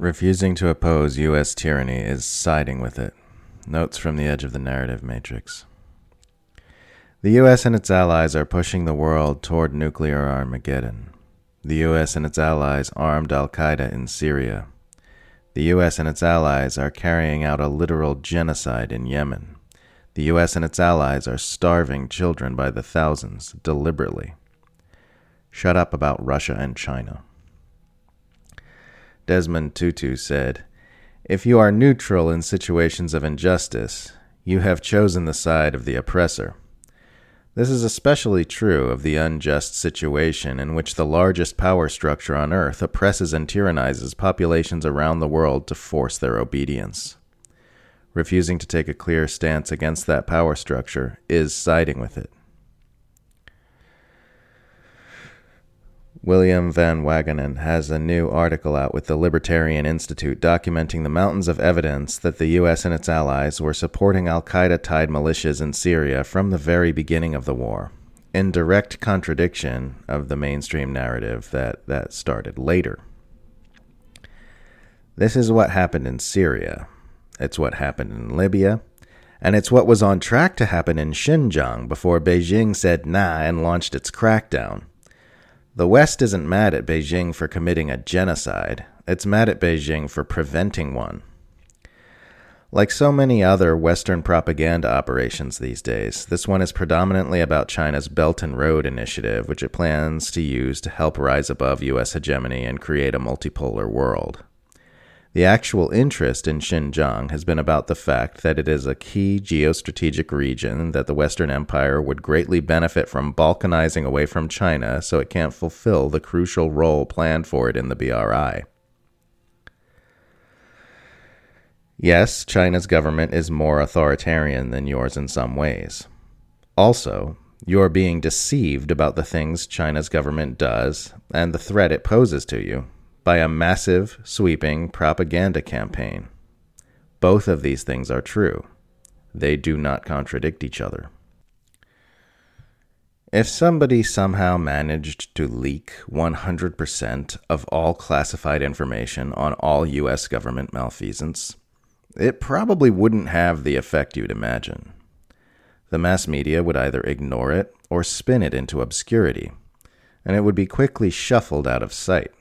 Refusing to oppose U.S. tyranny is siding with it. Notes from the edge of the narrative matrix. The U.S. and its allies are pushing the world toward nuclear Armageddon. The U.S. and its allies armed Al Qaeda in Syria. The U.S. and its allies are carrying out a literal genocide in Yemen. The U.S. and its allies are starving children by the thousands, deliberately. Shut up about Russia and China. Desmond Tutu said, If you are neutral in situations of injustice, you have chosen the side of the oppressor. This is especially true of the unjust situation in which the largest power structure on earth oppresses and tyrannizes populations around the world to force their obedience. Refusing to take a clear stance against that power structure is siding with it. William Van Wagenen has a new article out with the Libertarian Institute documenting the mountains of evidence that the U.S. and its allies were supporting Al Qaeda tied militias in Syria from the very beginning of the war, in direct contradiction of the mainstream narrative that, that started later. This is what happened in Syria. It's what happened in Libya. And it's what was on track to happen in Xinjiang before Beijing said nah and launched its crackdown. The West isn't mad at Beijing for committing a genocide, it's mad at Beijing for preventing one. Like so many other Western propaganda operations these days, this one is predominantly about China's Belt and Road Initiative, which it plans to use to help rise above U.S. hegemony and create a multipolar world. The actual interest in Xinjiang has been about the fact that it is a key geostrategic region that the Western Empire would greatly benefit from balkanizing away from China so it can't fulfill the crucial role planned for it in the BRI. Yes, China's government is more authoritarian than yours in some ways. Also, you're being deceived about the things China's government does and the threat it poses to you by a massive, sweeping propaganda campaign. Both of these things are true. They do not contradict each other. If somebody somehow managed to leak 100% of all classified information on all US government malfeasance, it probably wouldn't have the effect you'd imagine. The mass media would either ignore it or spin it into obscurity, and it would be quickly shuffled out of sight.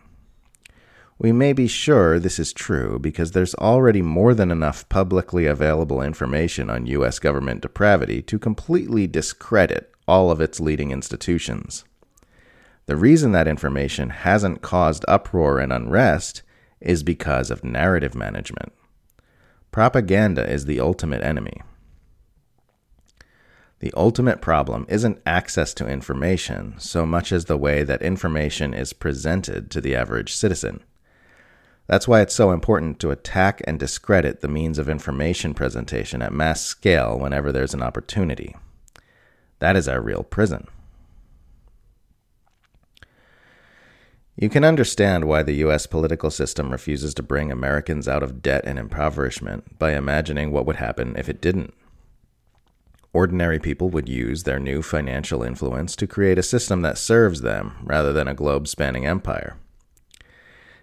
We may be sure this is true because there's already more than enough publicly available information on U.S. government depravity to completely discredit all of its leading institutions. The reason that information hasn't caused uproar and unrest is because of narrative management. Propaganda is the ultimate enemy. The ultimate problem isn't access to information so much as the way that information is presented to the average citizen. That's why it's so important to attack and discredit the means of information presentation at mass scale whenever there's an opportunity. That is our real prison. You can understand why the US political system refuses to bring Americans out of debt and impoverishment by imagining what would happen if it didn't. Ordinary people would use their new financial influence to create a system that serves them rather than a globe spanning empire.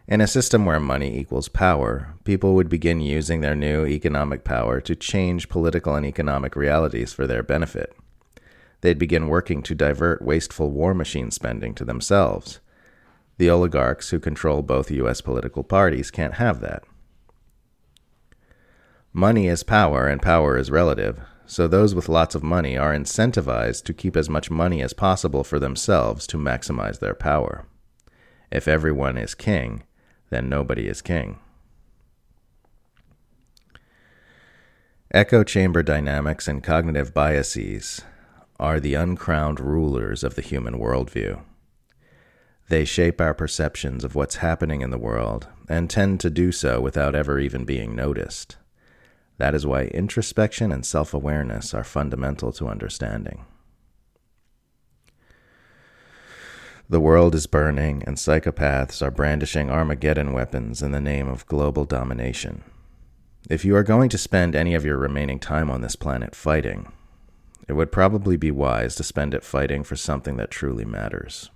In a system where money equals power, people would begin using their new economic power to change political and economic realities for their benefit. They'd begin working to divert wasteful war machine spending to themselves. The oligarchs who control both U.S. political parties can't have that. Money is power, and power is relative, so those with lots of money are incentivized to keep as much money as possible for themselves to maximize their power. If everyone is king, then nobody is king. Echo chamber dynamics and cognitive biases are the uncrowned rulers of the human worldview. They shape our perceptions of what's happening in the world and tend to do so without ever even being noticed. That is why introspection and self awareness are fundamental to understanding. The world is burning, and psychopaths are brandishing Armageddon weapons in the name of global domination. If you are going to spend any of your remaining time on this planet fighting, it would probably be wise to spend it fighting for something that truly matters.